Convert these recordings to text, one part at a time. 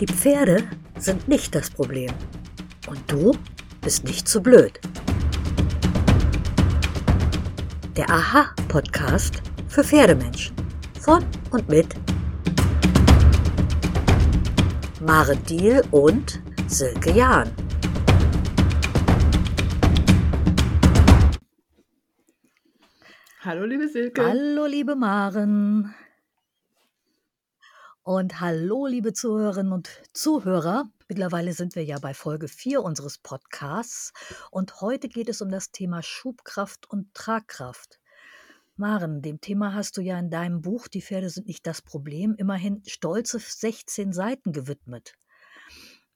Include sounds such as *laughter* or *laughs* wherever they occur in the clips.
Die Pferde sind nicht das Problem. Und du bist nicht zu blöd. Der Aha-Podcast für Pferdemenschen. Von und mit Maren Diel und Silke Jahn. Hallo, liebe Silke. Hallo, liebe Maren. Und hallo, liebe Zuhörerinnen und Zuhörer. Mittlerweile sind wir ja bei Folge 4 unseres Podcasts und heute geht es um das Thema Schubkraft und Tragkraft. Maren, dem Thema hast du ja in deinem Buch Die Pferde sind nicht das Problem immerhin stolze 16 Seiten gewidmet.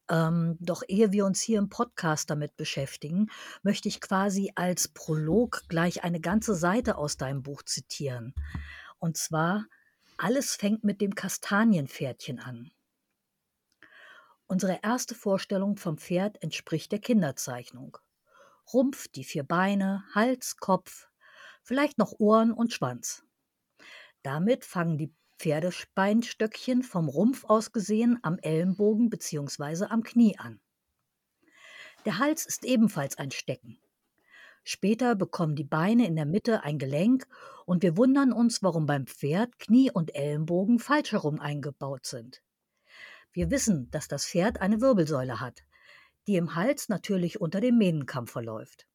Ähm, doch ehe wir uns hier im Podcast damit beschäftigen, möchte ich quasi als Prolog gleich eine ganze Seite aus deinem Buch zitieren. Und zwar alles fängt mit dem Kastanienpferdchen an. Unsere erste Vorstellung vom Pferd entspricht der Kinderzeichnung. Rumpf, die vier Beine, Hals, Kopf, vielleicht noch Ohren und Schwanz. Damit fangen die Pferdespeinstöckchen vom Rumpf aus gesehen am Ellenbogen bzw. am Knie an. Der Hals ist ebenfalls ein Stecken. Später bekommen die Beine in der Mitte ein Gelenk und wir wundern uns, warum beim Pferd Knie und Ellenbogen falsch herum eingebaut sind. Wir wissen, dass das Pferd eine Wirbelsäule hat, die im Hals natürlich unter dem Mähnenkamm verläuft.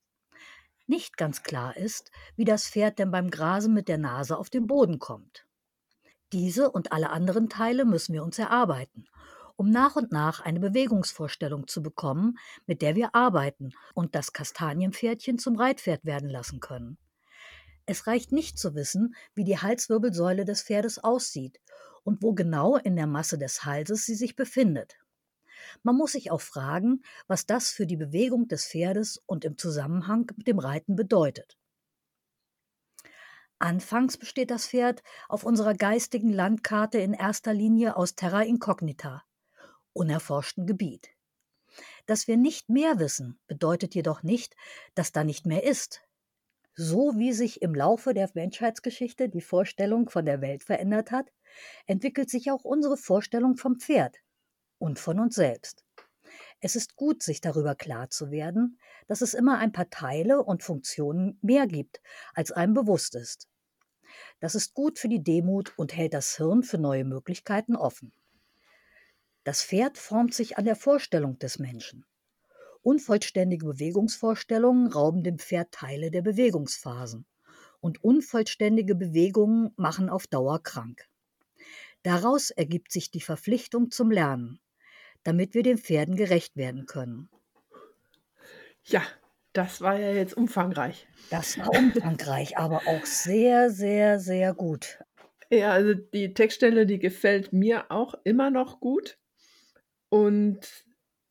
Nicht ganz klar ist, wie das Pferd denn beim Grasen mit der Nase auf den Boden kommt. Diese und alle anderen Teile müssen wir uns erarbeiten um nach und nach eine Bewegungsvorstellung zu bekommen, mit der wir arbeiten und das Kastanienpferdchen zum Reitpferd werden lassen können. Es reicht nicht zu wissen, wie die Halswirbelsäule des Pferdes aussieht und wo genau in der Masse des Halses sie sich befindet. Man muss sich auch fragen, was das für die Bewegung des Pferdes und im Zusammenhang mit dem Reiten bedeutet. Anfangs besteht das Pferd auf unserer geistigen Landkarte in erster Linie aus Terra Incognita, unerforschten Gebiet. Dass wir nicht mehr wissen, bedeutet jedoch nicht, dass da nicht mehr ist. So wie sich im Laufe der Menschheitsgeschichte die Vorstellung von der Welt verändert hat, entwickelt sich auch unsere Vorstellung vom Pferd und von uns selbst. Es ist gut, sich darüber klar zu werden, dass es immer ein paar Teile und Funktionen mehr gibt, als einem bewusst ist. Das ist gut für die Demut und hält das Hirn für neue Möglichkeiten offen. Das Pferd formt sich an der Vorstellung des Menschen. Unvollständige Bewegungsvorstellungen rauben dem Pferd Teile der Bewegungsphasen. Und unvollständige Bewegungen machen auf Dauer krank. Daraus ergibt sich die Verpflichtung zum Lernen, damit wir den Pferden gerecht werden können. Ja, das war ja jetzt umfangreich. Das war umfangreich, aber auch sehr, sehr, sehr gut. Ja, also die Textstelle, die gefällt mir auch immer noch gut. Und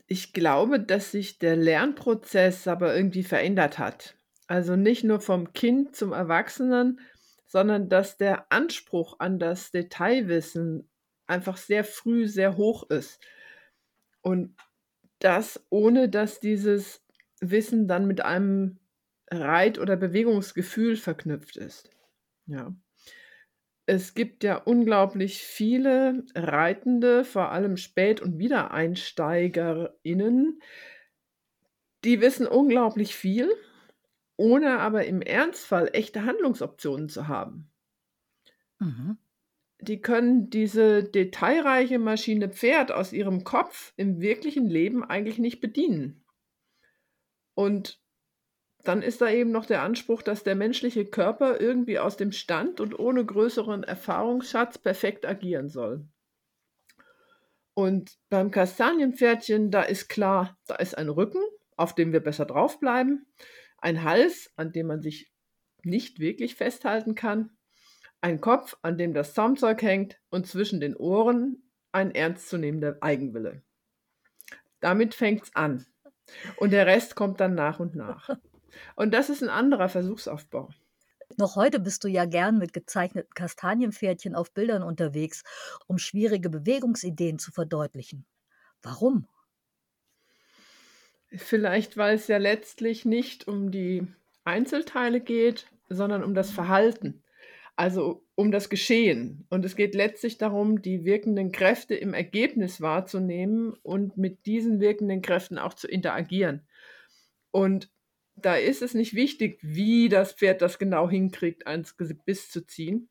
ich glaube, dass sich der Lernprozess aber irgendwie verändert hat. Also nicht nur vom Kind zum Erwachsenen, sondern dass der Anspruch an das Detailwissen einfach sehr früh sehr hoch ist. Und das ohne dass dieses Wissen dann mit einem Reit- oder Bewegungsgefühl verknüpft ist. Ja. Es gibt ja unglaublich viele Reitende, vor allem Spät und WiedereinsteigerInnen, die wissen unglaublich viel, ohne aber im Ernstfall echte Handlungsoptionen zu haben. Mhm. Die können diese detailreiche Maschine Pferd aus ihrem Kopf im wirklichen Leben eigentlich nicht bedienen. Und dann ist da eben noch der Anspruch, dass der menschliche Körper irgendwie aus dem Stand und ohne größeren Erfahrungsschatz perfekt agieren soll. Und beim Kastanienpferdchen, da ist klar, da ist ein Rücken, auf dem wir besser draufbleiben, ein Hals, an dem man sich nicht wirklich festhalten kann, ein Kopf, an dem das Zaumzeug hängt und zwischen den Ohren ein ernstzunehmender Eigenwille. Damit fängt's an. Und der Rest kommt dann nach und nach. Und das ist ein anderer Versuchsaufbau. Noch heute bist du ja gern mit gezeichneten Kastanienpferdchen auf Bildern unterwegs, um schwierige Bewegungsideen zu verdeutlichen. Warum? Vielleicht, weil es ja letztlich nicht um die Einzelteile geht, sondern um das Verhalten. Also um das Geschehen. Und es geht letztlich darum, die wirkenden Kräfte im Ergebnis wahrzunehmen und mit diesen wirkenden Kräften auch zu interagieren. Und da ist es nicht wichtig, wie das Pferd das genau hinkriegt, ans Gebiss zu ziehen.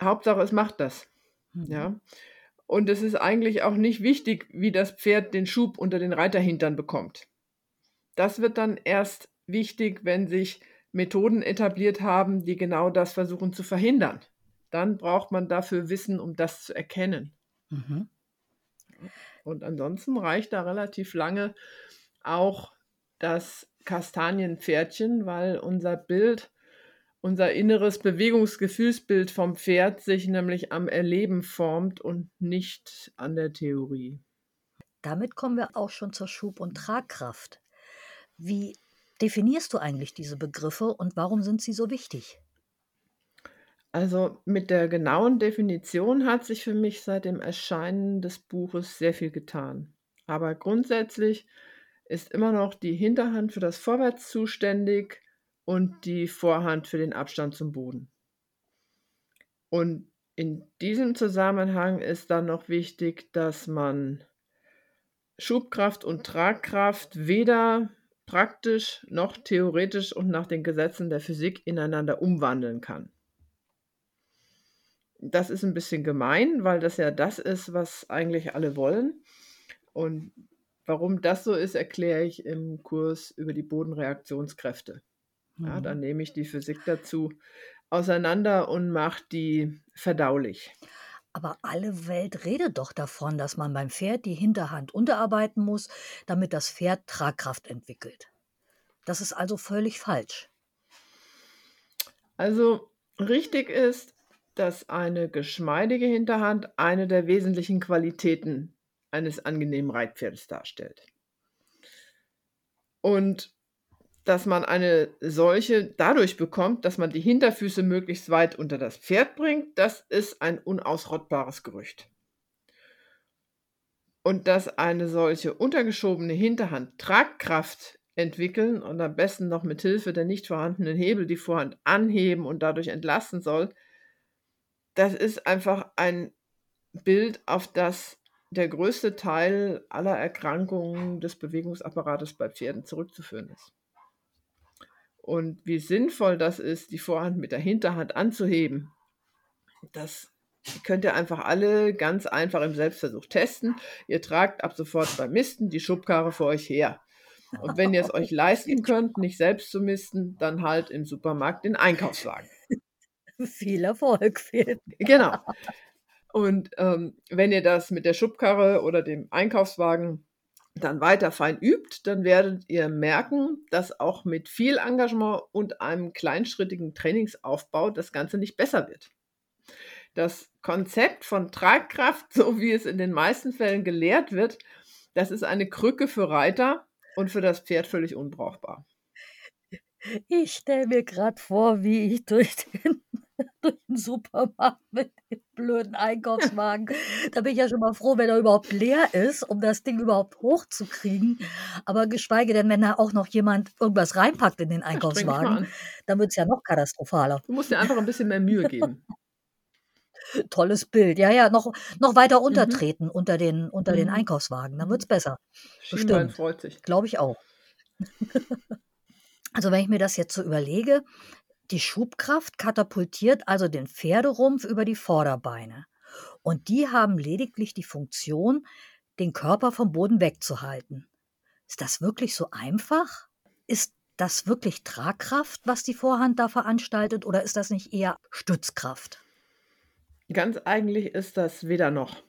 Hauptsache, es macht das. Mhm. Ja. Und es ist eigentlich auch nicht wichtig, wie das Pferd den Schub unter den Reiterhintern bekommt. Das wird dann erst wichtig, wenn sich Methoden etabliert haben, die genau das versuchen zu verhindern. Dann braucht man dafür Wissen, um das zu erkennen. Mhm. Und ansonsten reicht da relativ lange auch das Kastanienpferdchen, weil unser Bild unser inneres Bewegungsgefühlsbild vom Pferd sich nämlich am Erleben formt und nicht an der Theorie. Damit kommen wir auch schon zur Schub- und Tragkraft. Wie definierst du eigentlich diese Begriffe und warum sind sie so wichtig? Also mit der genauen Definition hat sich für mich seit dem Erscheinen des Buches sehr viel getan. Aber grundsätzlich ist immer noch die Hinterhand für das Vorwärts zuständig, und die Vorhand für den Abstand zum Boden. Und in diesem Zusammenhang ist dann noch wichtig, dass man Schubkraft und Tragkraft weder praktisch noch theoretisch und nach den Gesetzen der Physik ineinander umwandeln kann. Das ist ein bisschen gemein, weil das ja das ist, was eigentlich alle wollen. Und warum das so ist, erkläre ich im Kurs über die Bodenreaktionskräfte. Ja, dann mhm. nehme ich die Physik dazu auseinander und mache die verdaulich. Aber alle Welt redet doch davon, dass man beim Pferd die Hinterhand unterarbeiten muss, damit das Pferd Tragkraft entwickelt. Das ist also völlig falsch. Also richtig ist, dass eine geschmeidige Hinterhand eine der wesentlichen Qualitäten eines angenehmen Reitpferdes darstellt. Und dass man eine solche dadurch bekommt, dass man die Hinterfüße möglichst weit unter das Pferd bringt, das ist ein unausrottbares Gerücht. Und dass eine solche untergeschobene Hinterhand Tragkraft entwickeln und am besten noch mit Hilfe der nicht vorhandenen Hebel die Vorhand anheben und dadurch entlasten soll, das ist einfach ein Bild, auf das der größte Teil aller Erkrankungen des Bewegungsapparates bei Pferden zurückzuführen ist und wie sinnvoll das ist, die Vorhand mit der Hinterhand anzuheben. Das könnt ihr einfach alle ganz einfach im Selbstversuch testen. Ihr tragt ab sofort beim Misten die Schubkarre vor euch her. Und wenn ihr es euch *laughs* leisten könnt, nicht selbst zu misten, dann halt im Supermarkt den Einkaufswagen. *laughs* Viel Erfolg, Phil. Genau. Und ähm, wenn ihr das mit der Schubkarre oder dem Einkaufswagen dann weiter fein übt, dann werdet ihr merken, dass auch mit viel Engagement und einem kleinschrittigen Trainingsaufbau das Ganze nicht besser wird. Das Konzept von Tragkraft, *laughs* so wie es in den meisten Fällen gelehrt wird, das ist eine Krücke für Reiter und für das Pferd völlig unbrauchbar. Ich stelle mir gerade vor, wie ich durch den *laughs* durch den Supermarkt mit dem blöden Einkaufswagen. *laughs* Da bin ich ja schon mal froh, wenn er überhaupt leer ist, um das Ding überhaupt hochzukriegen. Aber geschweige denn, wenn da auch noch jemand irgendwas reinpackt in den Einkaufswagen, dann wird es ja noch katastrophaler. Du musst dir einfach ein bisschen mehr Mühe *laughs* geben. Tolles Bild. Ja, ja, noch, noch weiter mhm. untertreten mhm. unter, den, unter mhm. den Einkaufswagen. Dann wird es besser. Schienbein freut sich. Glaube ich auch. Also wenn ich mir das jetzt so überlege, die Schubkraft katapultiert also den Pferderumpf über die Vorderbeine. Und die haben lediglich die Funktion, den Körper vom Boden wegzuhalten. Ist das wirklich so einfach? Ist das wirklich Tragkraft, was die Vorhand da veranstaltet, oder ist das nicht eher Stützkraft? Ganz eigentlich ist das weder noch.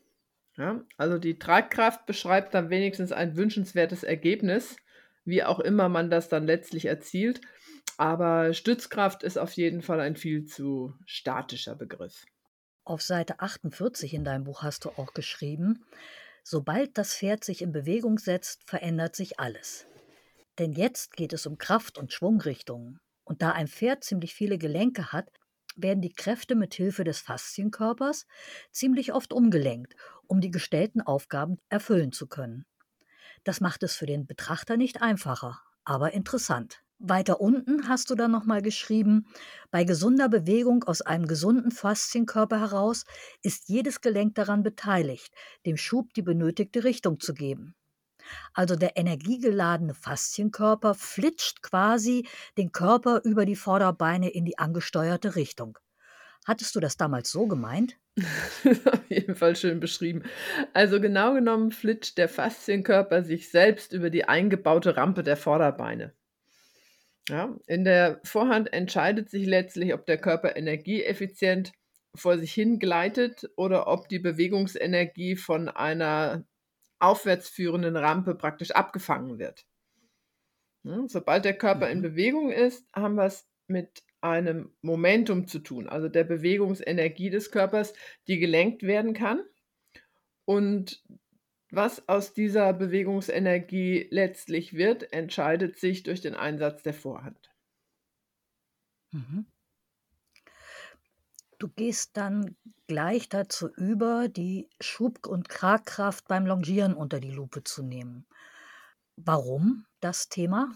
Ja, also die Tragkraft beschreibt dann wenigstens ein wünschenswertes Ergebnis, wie auch immer man das dann letztlich erzielt. Aber Stützkraft ist auf jeden Fall ein viel zu statischer Begriff. Auf Seite 48 in deinem Buch hast du auch geschrieben, sobald das Pferd sich in Bewegung setzt, verändert sich alles. Denn jetzt geht es um Kraft und Schwungrichtungen. Und da ein Pferd ziemlich viele Gelenke hat, werden die Kräfte mit Hilfe des Faszienkörpers ziemlich oft umgelenkt, um die gestellten Aufgaben erfüllen zu können. Das macht es für den Betrachter nicht einfacher, aber interessant. Weiter unten hast du dann nochmal geschrieben, bei gesunder Bewegung aus einem gesunden Faszienkörper heraus ist jedes Gelenk daran beteiligt, dem Schub die benötigte Richtung zu geben. Also der energiegeladene Faszienkörper flitscht quasi den Körper über die Vorderbeine in die angesteuerte Richtung. Hattest du das damals so gemeint? *laughs* Auf jeden Fall schön beschrieben. Also genau genommen flitscht der Faszienkörper sich selbst über die eingebaute Rampe der Vorderbeine. Ja, in der Vorhand entscheidet sich letztlich, ob der Körper energieeffizient vor sich hin gleitet oder ob die Bewegungsenergie von einer aufwärts führenden Rampe praktisch abgefangen wird. Ja, sobald der Körper in mhm. Bewegung ist, haben wir es mit einem Momentum zu tun, also der Bewegungsenergie des Körpers, die gelenkt werden kann. Und was aus dieser Bewegungsenergie letztlich wird, entscheidet sich durch den Einsatz der Vorhand. Mhm. Du gehst dann gleich dazu über, die Schub- und Tragkraft beim Longieren unter die Lupe zu nehmen. Warum das Thema?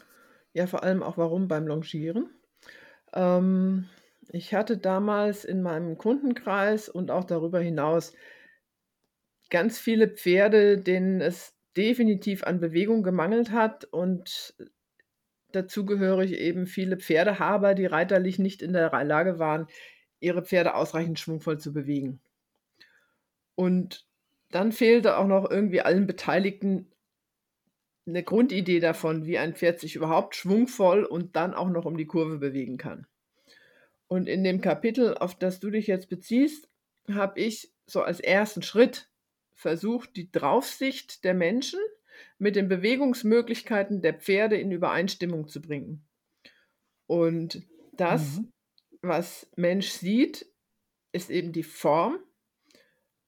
Ja, vor allem auch warum beim Longieren. Ähm, ich hatte damals in meinem Kundenkreis und auch darüber hinaus ganz viele Pferde, denen es definitiv an Bewegung gemangelt hat und dazu gehöre ich eben viele Pferdehaber, die reiterlich nicht in der Lage waren, ihre Pferde ausreichend schwungvoll zu bewegen. Und dann fehlte auch noch irgendwie allen Beteiligten eine Grundidee davon, wie ein Pferd sich überhaupt schwungvoll und dann auch noch um die Kurve bewegen kann. Und in dem Kapitel, auf das du dich jetzt beziehst, habe ich so als ersten Schritt versucht, die Draufsicht der Menschen mit den Bewegungsmöglichkeiten der Pferde in Übereinstimmung zu bringen. Und das, mhm. was Mensch sieht, ist eben die Form,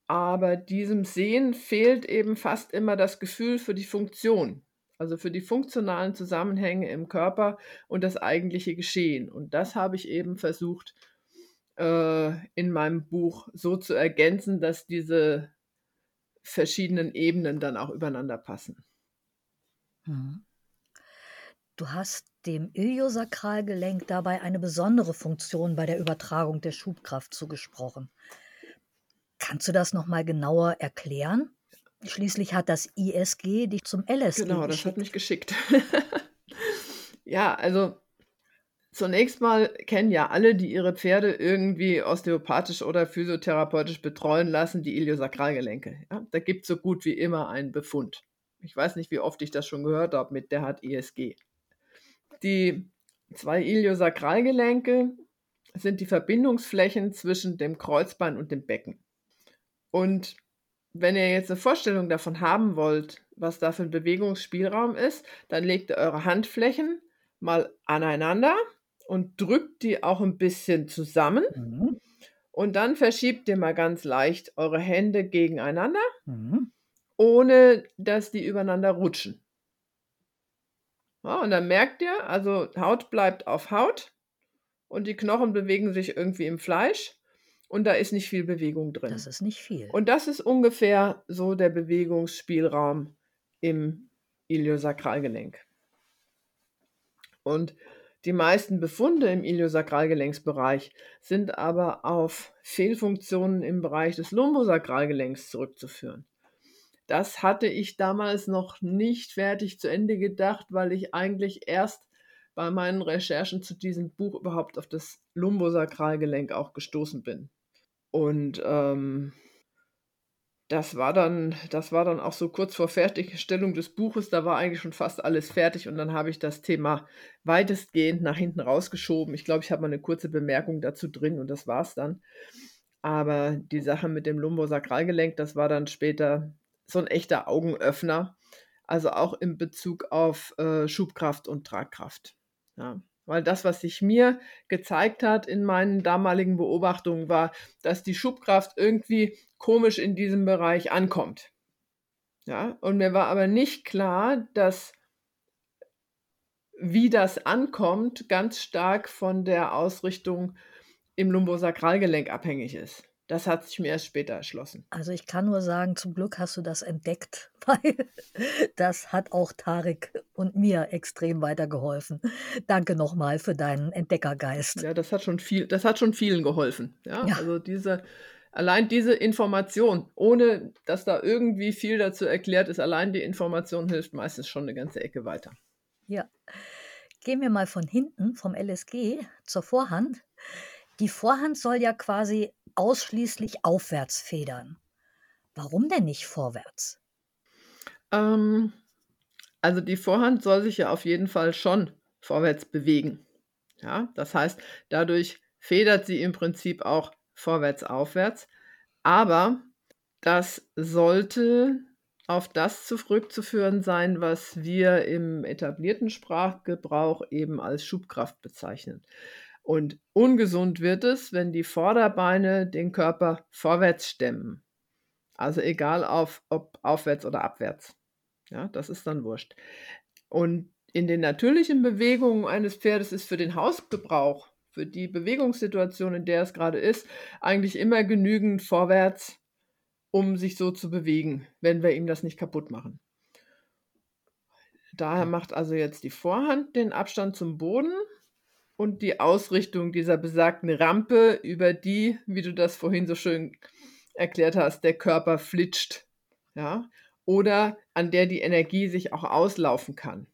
aber diesem Sehen fehlt eben fast immer das Gefühl für die Funktion, also für die funktionalen Zusammenhänge im Körper und das eigentliche Geschehen. Und das habe ich eben versucht äh, in meinem Buch so zu ergänzen, dass diese verschiedenen Ebenen dann auch übereinander passen. Mhm. Du hast dem Iliosakralgelenk dabei eine besondere Funktion bei der Übertragung der Schubkraft zugesprochen. Kannst du das nochmal genauer erklären? Schließlich hat das ISG dich zum LSG Genau, das hat mich geschickt. *laughs* ja, also Zunächst mal kennen ja alle, die ihre Pferde irgendwie osteopathisch oder physiotherapeutisch betreuen lassen, die Iliosakralgelenke. Ja, da gibt es so gut wie immer einen Befund. Ich weiß nicht, wie oft ich das schon gehört habe mit der hat ISG. Die zwei Iliosakralgelenke sind die Verbindungsflächen zwischen dem Kreuzbein und dem Becken. Und wenn ihr jetzt eine Vorstellung davon haben wollt, was da für ein Bewegungsspielraum ist, dann legt ihr eure Handflächen mal aneinander und drückt die auch ein bisschen zusammen. Mhm. Und dann verschiebt ihr mal ganz leicht eure Hände gegeneinander, mhm. ohne dass die übereinander rutschen. Ja, und dann merkt ihr, also Haut bleibt auf Haut und die Knochen bewegen sich irgendwie im Fleisch und da ist nicht viel Bewegung drin. Das ist nicht viel. Und das ist ungefähr so der Bewegungsspielraum im Iliosakralgelenk. Und die meisten Befunde im Iliosakralgelenksbereich sind aber auf Fehlfunktionen im Bereich des Lumbosakralgelenks zurückzuführen. Das hatte ich damals noch nicht fertig zu Ende gedacht, weil ich eigentlich erst bei meinen Recherchen zu diesem Buch überhaupt auf das Lumbosakralgelenk auch gestoßen bin. Und ähm, das war dann, das war dann auch so kurz vor Fertigstellung des Buches, da war eigentlich schon fast alles fertig und dann habe ich das Thema weitestgehend nach hinten rausgeschoben. Ich glaube, ich habe mal eine kurze Bemerkung dazu drin und das war es dann. Aber die Sache mit dem Lumbosakralgelenk, das war dann später so ein echter Augenöffner. Also auch in Bezug auf äh, Schubkraft und Tragkraft. Ja. Weil das, was sich mir gezeigt hat in meinen damaligen Beobachtungen, war, dass die Schubkraft irgendwie komisch in diesem Bereich ankommt. Ja, und mir war aber nicht klar, dass wie das ankommt, ganz stark von der Ausrichtung im Lumbosakralgelenk abhängig ist. Das hat sich mir erst später erschlossen. Also ich kann nur sagen, zum Glück hast du das entdeckt, *laughs* weil das hat auch Tarek und mir extrem weitergeholfen. Danke nochmal für deinen Entdeckergeist. Ja, das hat schon viel, das hat schon vielen geholfen. Ja, ja. also diese, allein diese Information, ohne dass da irgendwie viel dazu erklärt ist, allein die Information hilft meistens schon eine ganze Ecke weiter. Ja. Gehen wir mal von hinten, vom LSG zur Vorhand. Die Vorhand soll ja quasi ausschließlich aufwärts federn. Warum denn nicht vorwärts? Ähm, also die Vorhand soll sich ja auf jeden Fall schon vorwärts bewegen. Ja, das heißt, dadurch federt sie im Prinzip auch vorwärts, aufwärts. Aber das sollte auf das zurückzuführen sein, was wir im etablierten Sprachgebrauch eben als Schubkraft bezeichnen. Und ungesund wird es, wenn die Vorderbeine den Körper vorwärts stemmen. Also egal auf, ob aufwärts oder abwärts. Ja, das ist dann wurscht. Und in den natürlichen Bewegungen eines Pferdes ist für den Hausgebrauch, für die Bewegungssituation, in der es gerade ist, eigentlich immer genügend vorwärts, um sich so zu bewegen, wenn wir ihm das nicht kaputt machen. Daher macht also jetzt die Vorhand den Abstand zum Boden und die Ausrichtung dieser besagten Rampe, über die, wie du das vorhin so schön erklärt hast, der Körper flitscht. Ja? Oder an der die Energie sich auch auslaufen kann.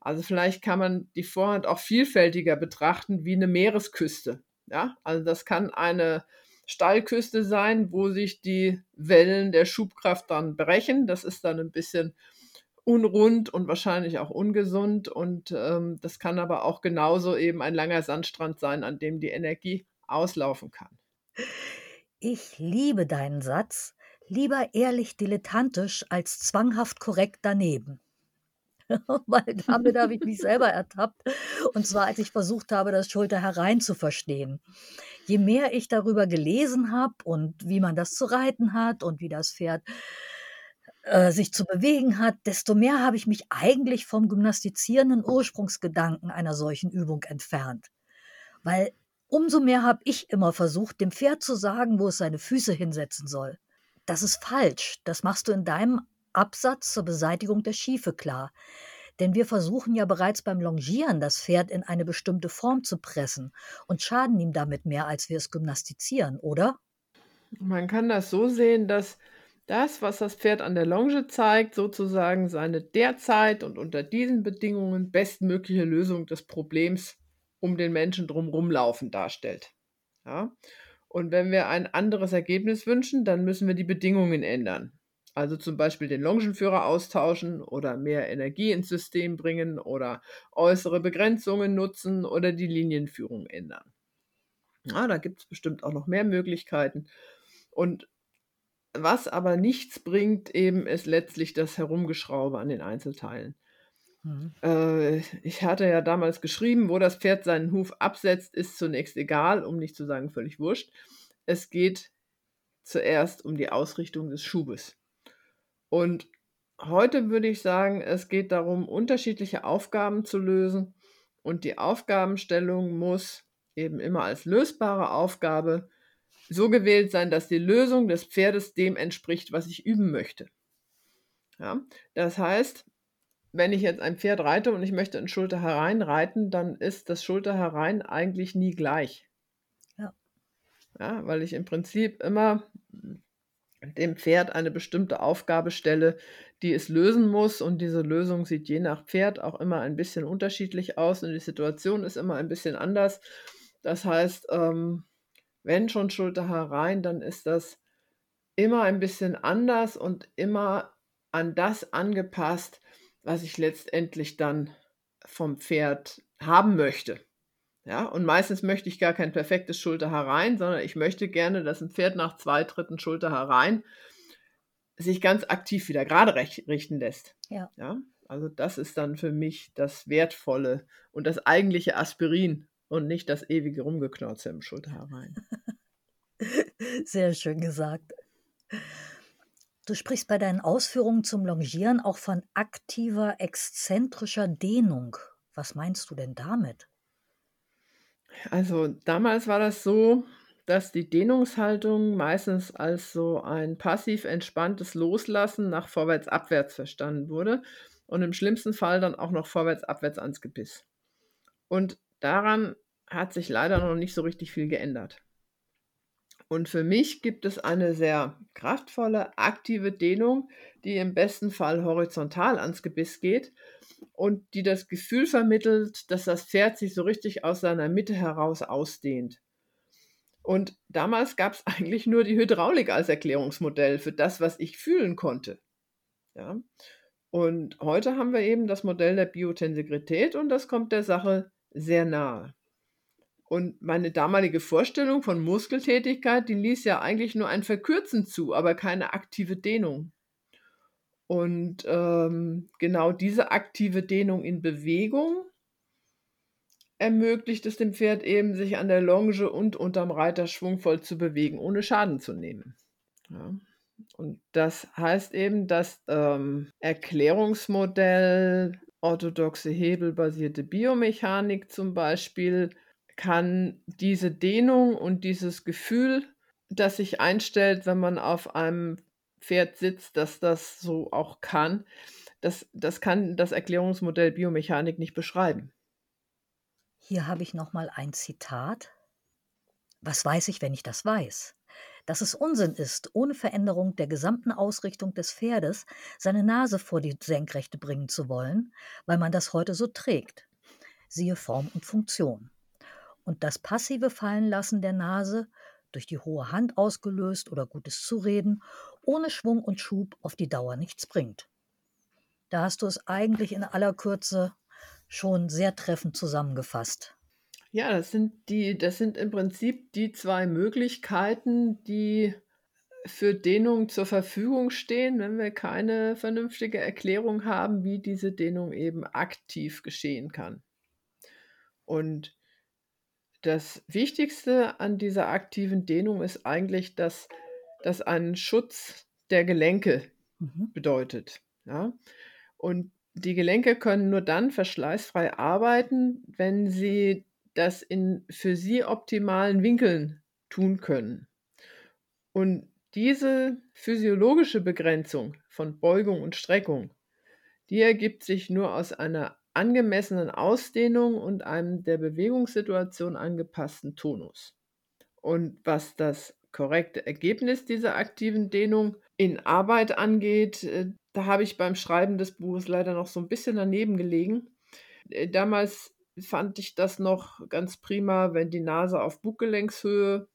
Also vielleicht kann man die Vorhand auch vielfältiger betrachten wie eine Meeresküste. Ja? Also das kann eine Steilküste sein, wo sich die Wellen der Schubkraft dann brechen. Das ist dann ein bisschen unrund und wahrscheinlich auch ungesund. Und ähm, das kann aber auch genauso eben ein langer Sandstrand sein, an dem die Energie auslaufen kann. Ich liebe deinen Satz, lieber ehrlich dilettantisch als zwanghaft korrekt daneben. *laughs* Weil damit habe ich mich selber ertappt. Und zwar, als ich versucht habe, das Schulter herein zu verstehen. Je mehr ich darüber gelesen habe und wie man das zu reiten hat und wie das Pferd äh, sich zu bewegen hat, desto mehr habe ich mich eigentlich vom gymnastizierenden Ursprungsgedanken einer solchen Übung entfernt. Weil umso mehr habe ich immer versucht, dem Pferd zu sagen, wo es seine Füße hinsetzen soll. Das ist falsch. Das machst du in deinem Absatz zur Beseitigung der Schiefe klar. Denn wir versuchen ja bereits beim Longieren das Pferd in eine bestimmte Form zu pressen und schaden ihm damit mehr, als wir es gymnastizieren, oder? Man kann das so sehen, dass das, was das Pferd an der Longe zeigt, sozusagen seine derzeit und unter diesen Bedingungen bestmögliche Lösung des Problems um den Menschen drumherum laufen darstellt. Ja? Und wenn wir ein anderes Ergebnis wünschen, dann müssen wir die Bedingungen ändern. Also zum Beispiel den Longenführer austauschen oder mehr Energie ins System bringen oder äußere Begrenzungen nutzen oder die Linienführung ändern. Ja, da gibt es bestimmt auch noch mehr Möglichkeiten. Und was aber nichts bringt, eben ist letztlich das Herumgeschraube an den Einzelteilen. Mhm. Äh, ich hatte ja damals geschrieben, wo das Pferd seinen Huf absetzt, ist zunächst egal, um nicht zu sagen völlig wurscht. Es geht zuerst um die Ausrichtung des Schubes. Und heute würde ich sagen, es geht darum, unterschiedliche Aufgaben zu lösen. Und die Aufgabenstellung muss eben immer als lösbare Aufgabe so gewählt sein, dass die Lösung des Pferdes dem entspricht, was ich üben möchte. Ja, das heißt, wenn ich jetzt ein Pferd reite und ich möchte ein Schulter herein reiten, dann ist das Schulter herein eigentlich nie gleich. Ja. ja. Weil ich im Prinzip immer dem Pferd eine bestimmte Aufgabe stelle, die es lösen muss. Und diese Lösung sieht je nach Pferd auch immer ein bisschen unterschiedlich aus und die Situation ist immer ein bisschen anders. Das heißt, ähm, wenn schon Schulter herein, dann ist das immer ein bisschen anders und immer an das angepasst, was ich letztendlich dann vom Pferd haben möchte. Ja, und meistens möchte ich gar kein perfektes Schulter herein, sondern ich möchte gerne, dass ein Pferd nach zwei Dritten Schulter herein sich ganz aktiv wieder gerade richten lässt. Ja. ja. Also das ist dann für mich das Wertvolle und das eigentliche Aspirin und nicht das ewige Rumgeknauze im Schulter herein. *laughs* Sehr schön gesagt. Du sprichst bei deinen Ausführungen zum Longieren auch von aktiver, exzentrischer Dehnung. Was meinst du denn damit? Also damals war das so, dass die Dehnungshaltung meistens als so ein passiv entspanntes Loslassen nach vorwärts-abwärts verstanden wurde und im schlimmsten Fall dann auch noch vorwärts-abwärts ans Gebiss. Und daran hat sich leider noch nicht so richtig viel geändert. Und für mich gibt es eine sehr kraftvolle, aktive Dehnung, die im besten Fall horizontal ans Gebiss geht und die das Gefühl vermittelt, dass das Pferd sich so richtig aus seiner Mitte heraus ausdehnt. Und damals gab es *laughs* eigentlich nur die Hydraulik als Erklärungsmodell für das, was ich fühlen konnte. Ja. Und heute haben wir eben das Modell der Biotensegrität und das kommt der Sache sehr nahe. Und meine damalige Vorstellung von Muskeltätigkeit, die ließ ja eigentlich nur ein Verkürzen zu, aber keine aktive Dehnung. Und ähm, genau diese aktive Dehnung in Bewegung ermöglicht es dem Pferd eben, sich an der Longe und unterm Reiter schwungvoll zu bewegen, ohne Schaden zu nehmen. Ja. Und das heißt eben, dass ähm, Erklärungsmodell, orthodoxe hebelbasierte Biomechanik zum Beispiel, kann diese Dehnung und dieses Gefühl, das sich einstellt, wenn man auf einem Pferd sitzt, dass das so auch kann, das, das kann das Erklärungsmodell Biomechanik nicht beschreiben. Hier habe ich noch mal ein Zitat. Was weiß ich, wenn ich das weiß? Dass es Unsinn ist, ohne Veränderung der gesamten Ausrichtung des Pferdes seine Nase vor die Senkrechte bringen zu wollen, weil man das heute so trägt. Siehe Form und Funktion und das passive Fallenlassen der Nase, durch die hohe Hand ausgelöst oder gutes Zureden, ohne Schwung und Schub auf die Dauer nichts bringt. Da hast du es eigentlich in aller Kürze schon sehr treffend zusammengefasst. Ja, das sind die, das sind im Prinzip die zwei Möglichkeiten, die für Dehnung zur Verfügung stehen, wenn wir keine vernünftige Erklärung haben, wie diese Dehnung eben aktiv geschehen kann. Und das Wichtigste an dieser aktiven Dehnung ist eigentlich, dass das einen Schutz der Gelenke mhm. bedeutet. Ja? Und die Gelenke können nur dann verschleißfrei arbeiten, wenn sie das in für sie optimalen Winkeln tun können. Und diese physiologische Begrenzung von Beugung und Streckung, die ergibt sich nur aus einer angemessenen Ausdehnung und einem der Bewegungssituation angepassten Tonus. Und was das korrekte Ergebnis dieser aktiven Dehnung in Arbeit angeht, äh, da habe ich beim Schreiben des Buches leider noch so ein bisschen daneben gelegen. Äh, damals fand ich das noch ganz prima, wenn die Nase auf Buggelenkshöhe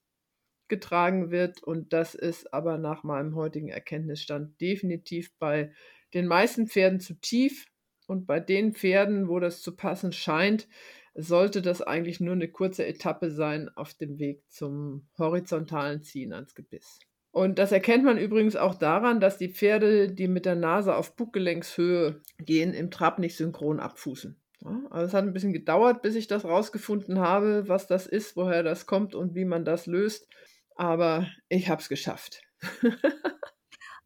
getragen wird und das ist aber nach meinem heutigen Erkenntnisstand definitiv bei den meisten Pferden zu tief und bei den Pferden, wo das zu passen scheint, sollte das eigentlich nur eine kurze Etappe sein auf dem Weg zum horizontalen Ziehen ans Gebiss. Und das erkennt man übrigens auch daran, dass die Pferde, die mit der Nase auf Buckellängshöhe gehen, im Trab nicht synchron abfußen. Ja, also es hat ein bisschen gedauert, bis ich das rausgefunden habe, was das ist, woher das kommt und wie man das löst. Aber ich habe es geschafft. *laughs*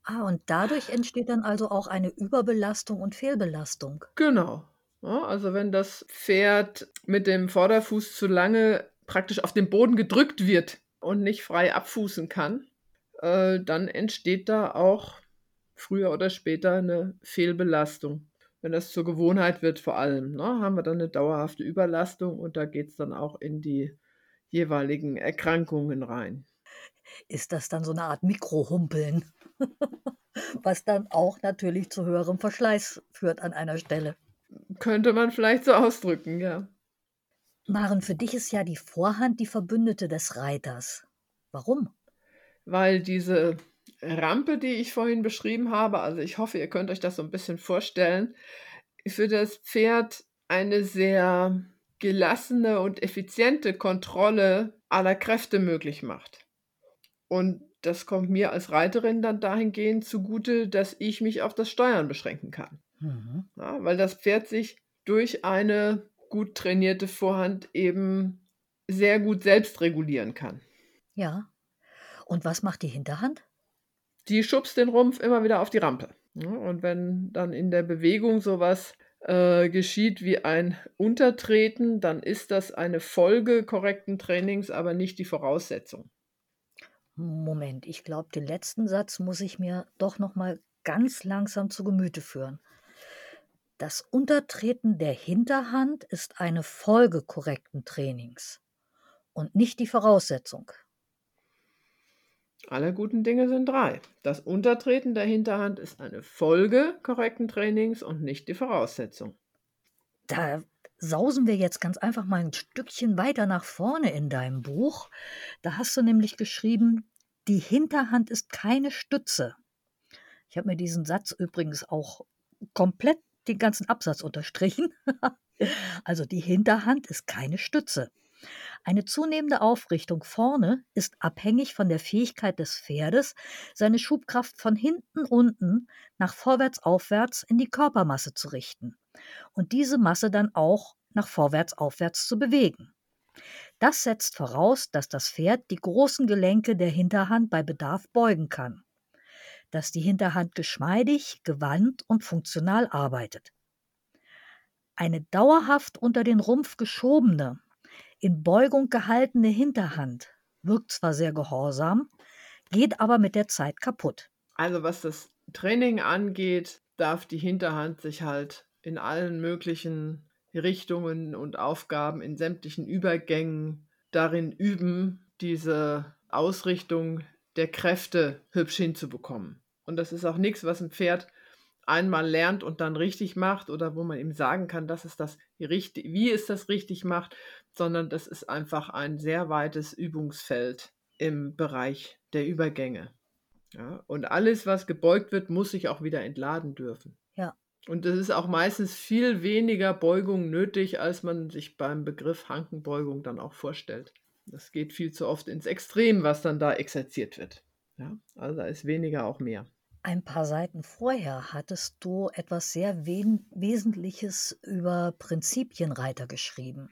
Ah, und dadurch entsteht dann also auch eine Überbelastung und Fehlbelastung. Genau. Ja, also wenn das Pferd mit dem Vorderfuß zu lange praktisch auf den Boden gedrückt wird und nicht frei abfußen kann, äh, dann entsteht da auch früher oder später eine Fehlbelastung. Wenn das zur Gewohnheit wird vor allem, ne, haben wir dann eine dauerhafte Überlastung und da geht es dann auch in die jeweiligen Erkrankungen rein. Ist das dann so eine Art Mikrohumpeln? *laughs* Was dann auch natürlich zu höherem Verschleiß führt an einer Stelle. Könnte man vielleicht so ausdrücken, ja. Maren, für dich ist ja die Vorhand die Verbündete des Reiters. Warum? Weil diese Rampe, die ich vorhin beschrieben habe, also ich hoffe, ihr könnt euch das so ein bisschen vorstellen, für das Pferd eine sehr gelassene und effiziente Kontrolle aller Kräfte möglich macht. Und das kommt mir als Reiterin dann dahingehend zugute, dass ich mich auf das Steuern beschränken kann. Mhm. Ja, weil das Pferd sich durch eine gut trainierte Vorhand eben sehr gut selbst regulieren kann. Ja. Und was macht die Hinterhand? Die schubst den Rumpf immer wieder auf die Rampe. Und wenn dann in der Bewegung sowas äh, geschieht wie ein Untertreten, dann ist das eine Folge korrekten Trainings, aber nicht die Voraussetzung. Moment, ich glaube, den letzten Satz muss ich mir doch noch mal ganz langsam zu Gemüte führen. Das Untertreten der Hinterhand ist eine Folge korrekten Trainings und nicht die Voraussetzung. Alle guten Dinge sind drei. Das Untertreten der Hinterhand ist eine Folge korrekten Trainings und nicht die Voraussetzung. Da sausen wir jetzt ganz einfach mal ein Stückchen weiter nach vorne in deinem Buch. Da hast du nämlich geschrieben, die Hinterhand ist keine Stütze. Ich habe mir diesen Satz übrigens auch komplett den ganzen Absatz unterstrichen. *laughs* also die Hinterhand ist keine Stütze. Eine zunehmende Aufrichtung vorne ist abhängig von der Fähigkeit des Pferdes, seine Schubkraft von hinten unten nach vorwärts aufwärts in die Körpermasse zu richten und diese Masse dann auch nach vorwärts aufwärts zu bewegen. Das setzt voraus, dass das Pferd die großen Gelenke der Hinterhand bei Bedarf beugen kann, dass die Hinterhand geschmeidig, gewandt und funktional arbeitet. Eine dauerhaft unter den Rumpf geschobene, in Beugung gehaltene Hinterhand wirkt zwar sehr gehorsam, geht aber mit der Zeit kaputt. Also was das Training angeht, darf die Hinterhand sich halt in allen möglichen Richtungen und Aufgaben, in sämtlichen Übergängen darin üben, diese Ausrichtung der Kräfte hübsch hinzubekommen. Und das ist auch nichts, was ein Pferd einmal lernt und dann richtig macht oder wo man ihm sagen kann, das ist das wie es das richtig macht, sondern das ist einfach ein sehr weites Übungsfeld im Bereich der Übergänge. Ja, und alles, was gebeugt wird, muss sich auch wieder entladen dürfen. Ja. Und es ist auch meistens viel weniger Beugung nötig, als man sich beim Begriff Hankenbeugung dann auch vorstellt. Das geht viel zu oft ins Extrem, was dann da exerziert wird. Ja, also da ist weniger auch mehr. Ein paar Seiten vorher hattest du etwas sehr we Wesentliches über Prinzipienreiter geschrieben.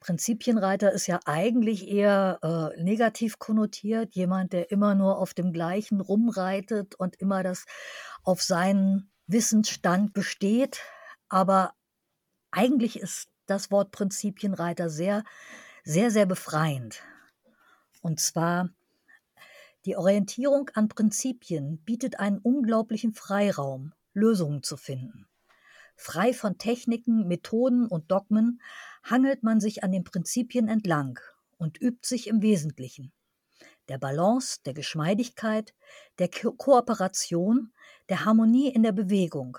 Prinzipienreiter ist ja eigentlich eher äh, negativ konnotiert, jemand, der immer nur auf dem gleichen rumreitet und immer das auf seinen Wissensstand besteht. Aber eigentlich ist das Wort Prinzipienreiter sehr, sehr, sehr befreiend. Und zwar die Orientierung an Prinzipien bietet einen unglaublichen Freiraum, Lösungen zu finden. Frei von Techniken, Methoden und Dogmen hangelt man sich an den Prinzipien entlang und übt sich im Wesentlichen. Der Balance, der Geschmeidigkeit, der Ko Kooperation, der Harmonie in der Bewegung.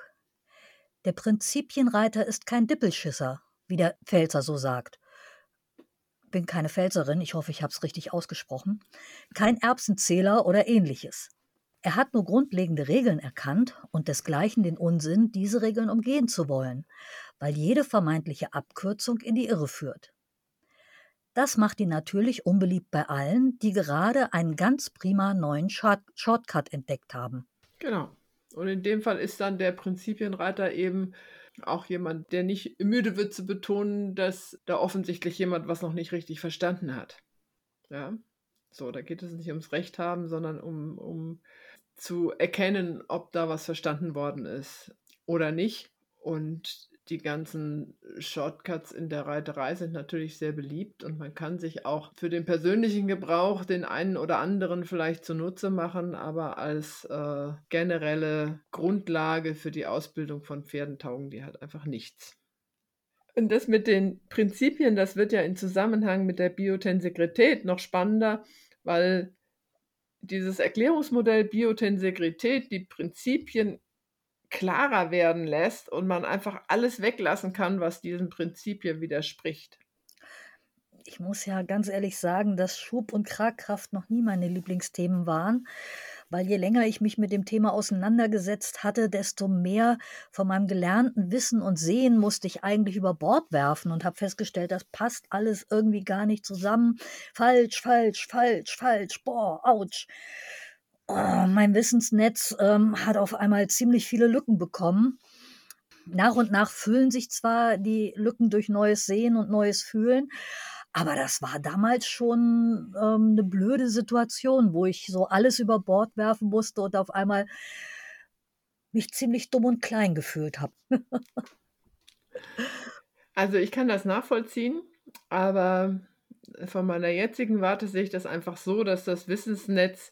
Der Prinzipienreiter ist kein Dippelschisser, wie der Pfälzer so sagt, bin keine Pfälzerin, ich hoffe, ich habe es richtig ausgesprochen, kein Erbsenzähler oder ähnliches. Er hat nur grundlegende Regeln erkannt und desgleichen den Unsinn, diese Regeln umgehen zu wollen, weil jede vermeintliche Abkürzung in die Irre führt. Das macht ihn natürlich unbeliebt bei allen, die gerade einen ganz prima neuen Short Shortcut entdeckt haben. Genau. Und in dem Fall ist dann der Prinzipienreiter eben auch jemand, der nicht müde wird zu betonen, dass da offensichtlich jemand was noch nicht richtig verstanden hat. Ja, so, da geht es nicht ums Recht haben, sondern um, um zu erkennen, ob da was verstanden worden ist oder nicht. Und die ganzen Shortcuts in der Reiterei sind natürlich sehr beliebt und man kann sich auch für den persönlichen Gebrauch den einen oder anderen vielleicht zunutze machen, aber als äh, generelle Grundlage für die Ausbildung von Pferden taugen die halt einfach nichts. Und das mit den Prinzipien, das wird ja in Zusammenhang mit der Biotensegrität noch spannender, weil dieses Erklärungsmodell Biotensegrität die Prinzipien klarer werden lässt und man einfach alles weglassen kann, was diesen Prinzipien widerspricht. Ich muss ja ganz ehrlich sagen, dass Schub und Kragkraft noch nie meine Lieblingsthemen waren, weil je länger ich mich mit dem Thema auseinandergesetzt hatte, desto mehr von meinem gelernten Wissen und Sehen musste ich eigentlich über Bord werfen und habe festgestellt, das passt alles irgendwie gar nicht zusammen. Falsch, falsch, falsch, falsch, boah, ouch. Oh, mein Wissensnetz ähm, hat auf einmal ziemlich viele Lücken bekommen. Nach und nach füllen sich zwar die Lücken durch neues Sehen und neues Fühlen, aber das war damals schon ähm, eine blöde Situation, wo ich so alles über Bord werfen musste und auf einmal mich ziemlich dumm und klein gefühlt habe. *laughs* also ich kann das nachvollziehen, aber von meiner jetzigen Warte sehe ich das einfach so, dass das Wissensnetz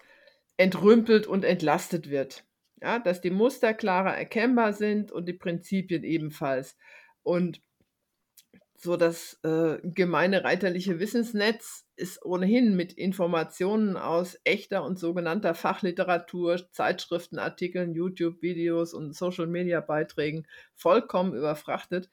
entrümpelt und entlastet wird. Ja, dass die Muster klarer erkennbar sind und die Prinzipien ebenfalls. Und so das äh, gemeine reiterliche Wissensnetz ist ohnehin mit Informationen aus echter und sogenannter Fachliteratur, Zeitschriftenartikeln, YouTube-Videos und Social-Media-Beiträgen vollkommen überfrachtet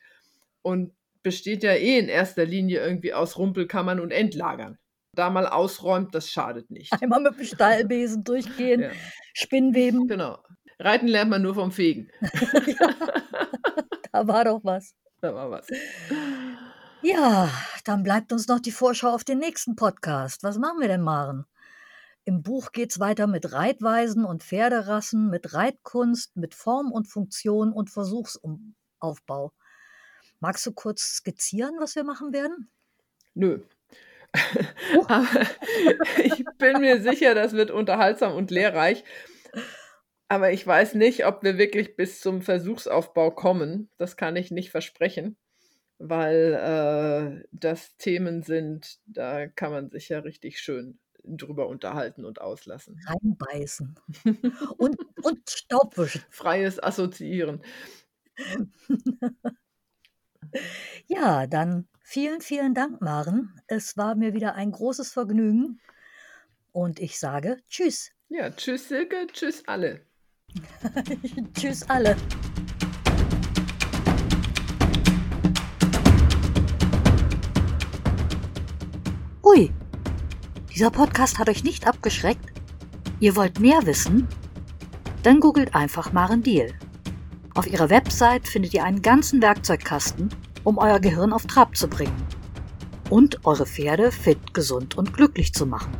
und besteht ja eh in erster Linie irgendwie aus Rumpelkammern und Endlagern. Da mal ausräumt, das schadet nicht. Einmal mit dem Stallbesen *laughs* durchgehen, ja. Spinnweben. Genau. Reiten lernt man nur vom Fegen. *laughs* *laughs* da war doch was. Da war was. Ja, dann bleibt uns noch die Vorschau auf den nächsten Podcast. Was machen wir denn, Maren? Im Buch geht es weiter mit Reitweisen und Pferderassen, mit Reitkunst, mit Form und Funktion und Versuchsaufbau. Magst du kurz skizzieren, was wir machen werden? Nö. Oh. *laughs* ich bin mir sicher, das wird unterhaltsam und lehrreich. Aber ich weiß nicht, ob wir wirklich bis zum Versuchsaufbau kommen. Das kann ich nicht versprechen, weil äh, das Themen sind, da kann man sich ja richtig schön drüber unterhalten und auslassen. Reinbeißen. und, *laughs* und Staubwischen. Freies Assoziieren. *laughs* Ja, dann vielen, vielen Dank, Maren. Es war mir wieder ein großes Vergnügen. Und ich sage Tschüss. Ja, tschüss Silke, tschüss alle. *laughs* tschüss alle. Ui, dieser Podcast hat euch nicht abgeschreckt? Ihr wollt mehr wissen? Dann googelt einfach Maren Deal. Auf ihrer Website findet ihr einen ganzen Werkzeugkasten, um euer Gehirn auf Trab zu bringen und eure Pferde fit, gesund und glücklich zu machen.